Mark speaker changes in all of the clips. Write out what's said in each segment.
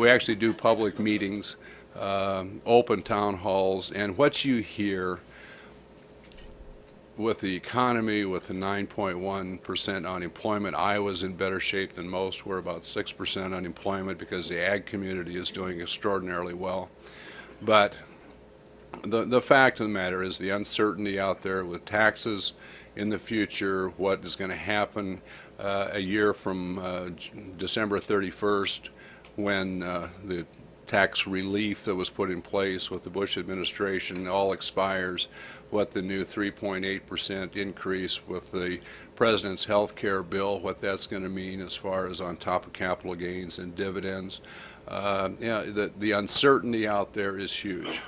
Speaker 1: We actually do public meetings, um, open town halls, and what you hear with the economy, with the 9.1% unemployment, Iowa's in better shape than most. We're about 6% unemployment because the ag community is doing extraordinarily well. But the, the fact of the matter is the uncertainty out there with taxes in the future, what is going to happen uh, a year from uh, December 31st when uh, the tax relief that was put in place with the Bush administration all expires, what the new 3.8% increase with the president's health care bill, what that's going to mean as far as on top of capital gains and dividends. Uh, yeah, the, the uncertainty out there is huge.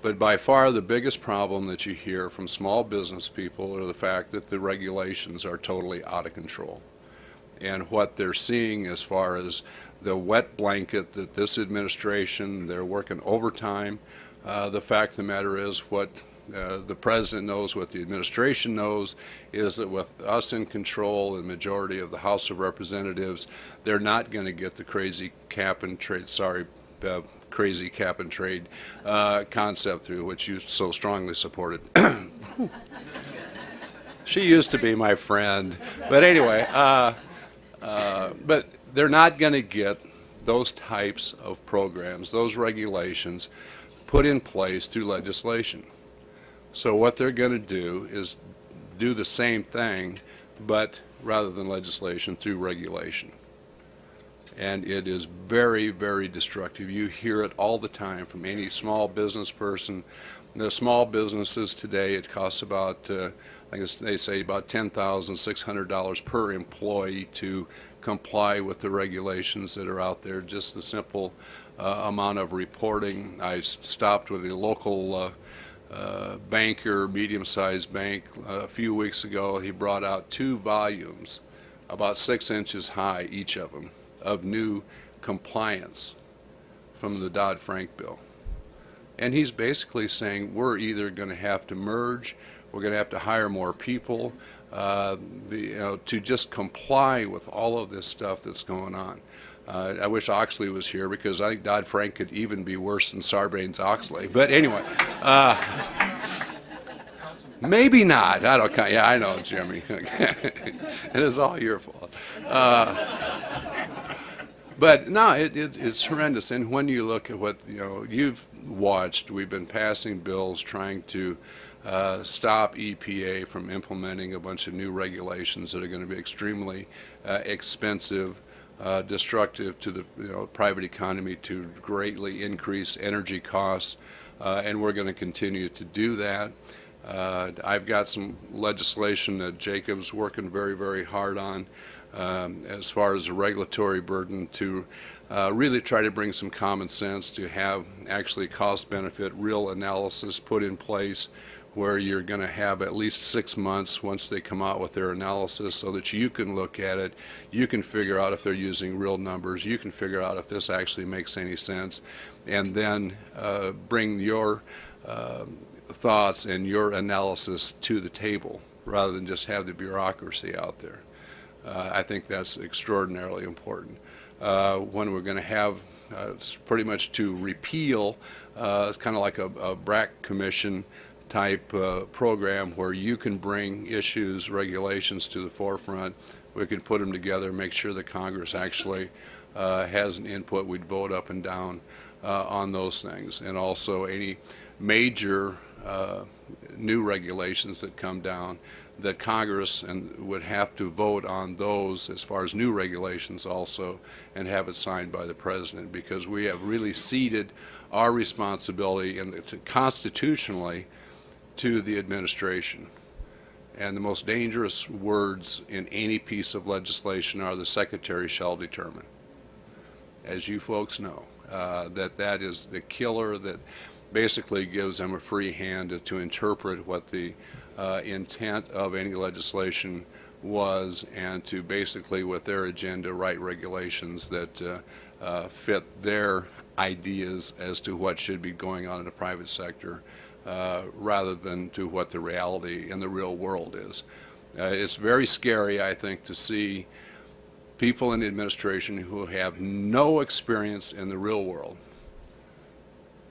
Speaker 1: But by far the biggest problem that you hear from small business people are the fact that the regulations are totally out of control. And what they're seeing as far as the wet blanket that this administration, they're working overtime. Uh, the fact of the matter is what uh, the president knows, what the administration knows, is that with us in control and majority of the House of Representatives, they're not going to get the crazy cap and trade, sorry, Bev, crazy cap and trade uh, concept through, which you so strongly supported. she used to be my friend. But anyway, uh, but they're not going to get those types of programs, those regulations put in place through legislation. So what they're going to do is do the same thing, but rather than legislation, through regulation. And it is very, very destructive. You hear it all the time from any small business person. The small businesses today, it costs about, uh, I guess they say about $10,600 per employee to comply with the regulations that are out there. Just the simple uh, amount of reporting. I stopped with a local uh, uh, banker, medium-sized bank, uh, a few weeks ago. He brought out two volumes, about six inches high, each of them, of new compliance from the Dodd-Frank bill. And he's basically saying we're either going to have to merge, we're going to have to hire more people, uh, the, you know, to just comply with all of this stuff that's going on. Uh, I wish Oxley was here because I think Dodd Frank could even be worse than Sarbanes Oxley. But anyway, uh, maybe not. I don't. Yeah, I know, Jimmy. it is all your fault. Uh, but no, it, it, it's horrendous. And when you look at what you know, you've watched. We've been passing bills trying to uh, stop EPA from implementing a bunch of new regulations that are going to be extremely uh, expensive, uh, destructive to the you know, private economy, to greatly increase energy costs, uh, and we're going to continue to do that. Uh, I've got some legislation that Jacob's working very, very hard on um, as far as the regulatory burden to uh, really try to bring some common sense to have actually cost benefit real analysis put in place where you're going to have at least six months once they come out with their analysis so that you can look at it, you can figure out if they're using real numbers, you can figure out if this actually makes any sense, and then uh, bring your uh, thoughts and your analysis to the table rather than just have the bureaucracy out there. Uh, I think that's extraordinarily important. Uh, when we're going to have uh, pretty much to repeal, uh, it's kind of like a, a BRAC commission type uh, program where you can bring issues, regulations to the forefront. We can put them together, make sure that Congress actually uh, has an input. We'd vote up and down on those things. And also any major new regulations that come down that Congress and would have to vote on those as far as new regulations also and have it signed by the president because we have really ceded our responsibility in the, to, constitutionally to the administration. And the most dangerous words in any piece of legislation are the secretary shall determine. As you folks know, uh, that that is the killer that basically gives them a free hand to, to interpret what the uh, intent of any legislation was and to basically, with their agenda, write regulations that uh, uh, fit their ideas as to what should be going on in the private sector uh, rather than to what the reality in the real world is. Uh, it's very scary, I think, to see people in the administration who have no experience in the real world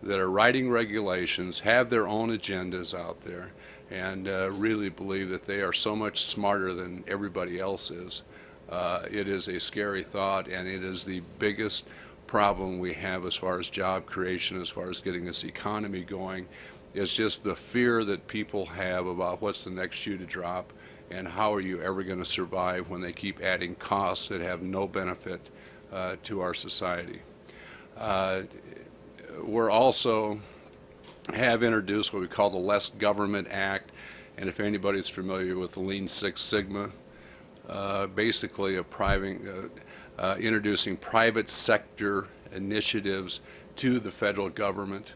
Speaker 1: that are writing regulations, have their own agendas out there, and uh, really believe that they are so much smarter than everybody else is. Uh, it is a scary thought, and it is the biggest problem we have as far as job creation, as far as getting this economy going. It's just the fear that people have about what's the next shoe to drop and how are you ever going to survive when they keep adding costs that have no benefit uh, to our society. Uh, we're also have introduced what we call the Less Government Act, and if anybody's familiar with the Lean Six Sigma, uh, basically a private, uh, uh, introducing private sector initiatives to the federal government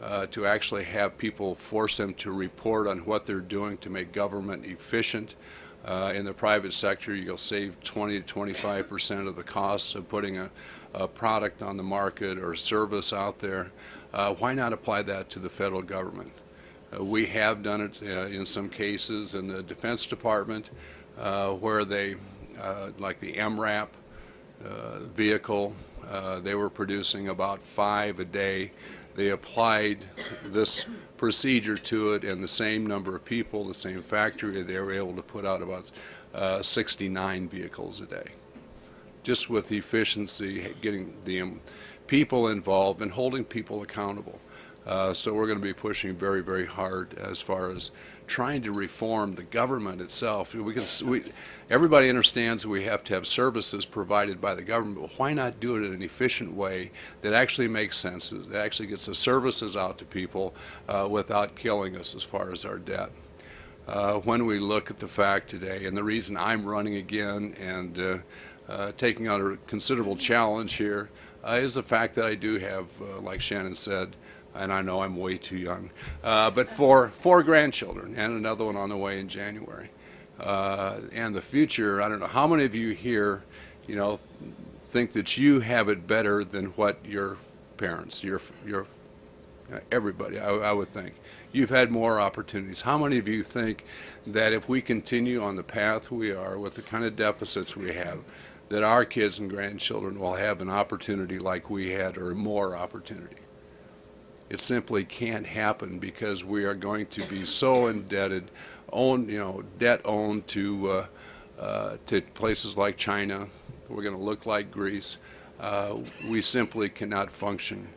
Speaker 1: uh, to actually have people force them to report on what they're doing to make government efficient. Uh, in the private sector, you'll save 20 to 25 percent of the costs of putting a, a, product on the market or a service out there. Uh, why not apply that to the federal government? Uh, we have done it uh, in some cases in the Defense Department uh, where they, uh, like the MRAP vehicle, they were producing about five a day they applied this procedure to it and the same number of people, the same factory, they were able to put out about uh, 69 vehicles a day. Just with efficiency, getting the um, people involved and holding people accountable. Uh, so we're going to be pushing very, very hard as far as trying to reform the government itself. We can, we, everybody understands we have to have services provided by the government, but why not do it in an efficient way that actually makes sense, that actually gets the services out to people uh, without killing us as far as our debt. Uh, when we look at the fact today, and the reason I'm running again and uh, uh, taking on a considerable challenge here is the fact that I do have, like Shannon said, and I know I'm way too young, uh, but four, four grandchildren and another one on the way in January. Uh, and the future, I don't know how many of you here, you know, think that you have it better than what your parents, your, your, everybody, I, I would think. You've had more opportunities. How many of you think that if we continue on the path we are with the kind of deficits we have, that our kids and grandchildren will have an opportunity like we had or more opportunity? It simply can't happen because we are going to be so indebted, owned, you know, debt owned to uh, uh, to places like China. We're going to look like Greece. Uh, we simply cannot function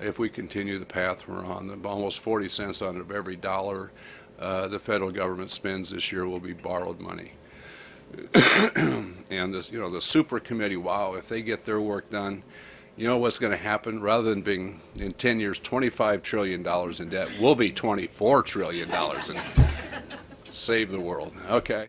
Speaker 1: if we continue the path we're on. Almost 40 cents out of every dollar uh, the federal government spends this year will be borrowed money. and this, you know, the super committee, wow, if they get their work done, you know what's going to happen? Rather than being in 10 years $25 trillion in debt, we'll be $24 trillion and save the world. Okay.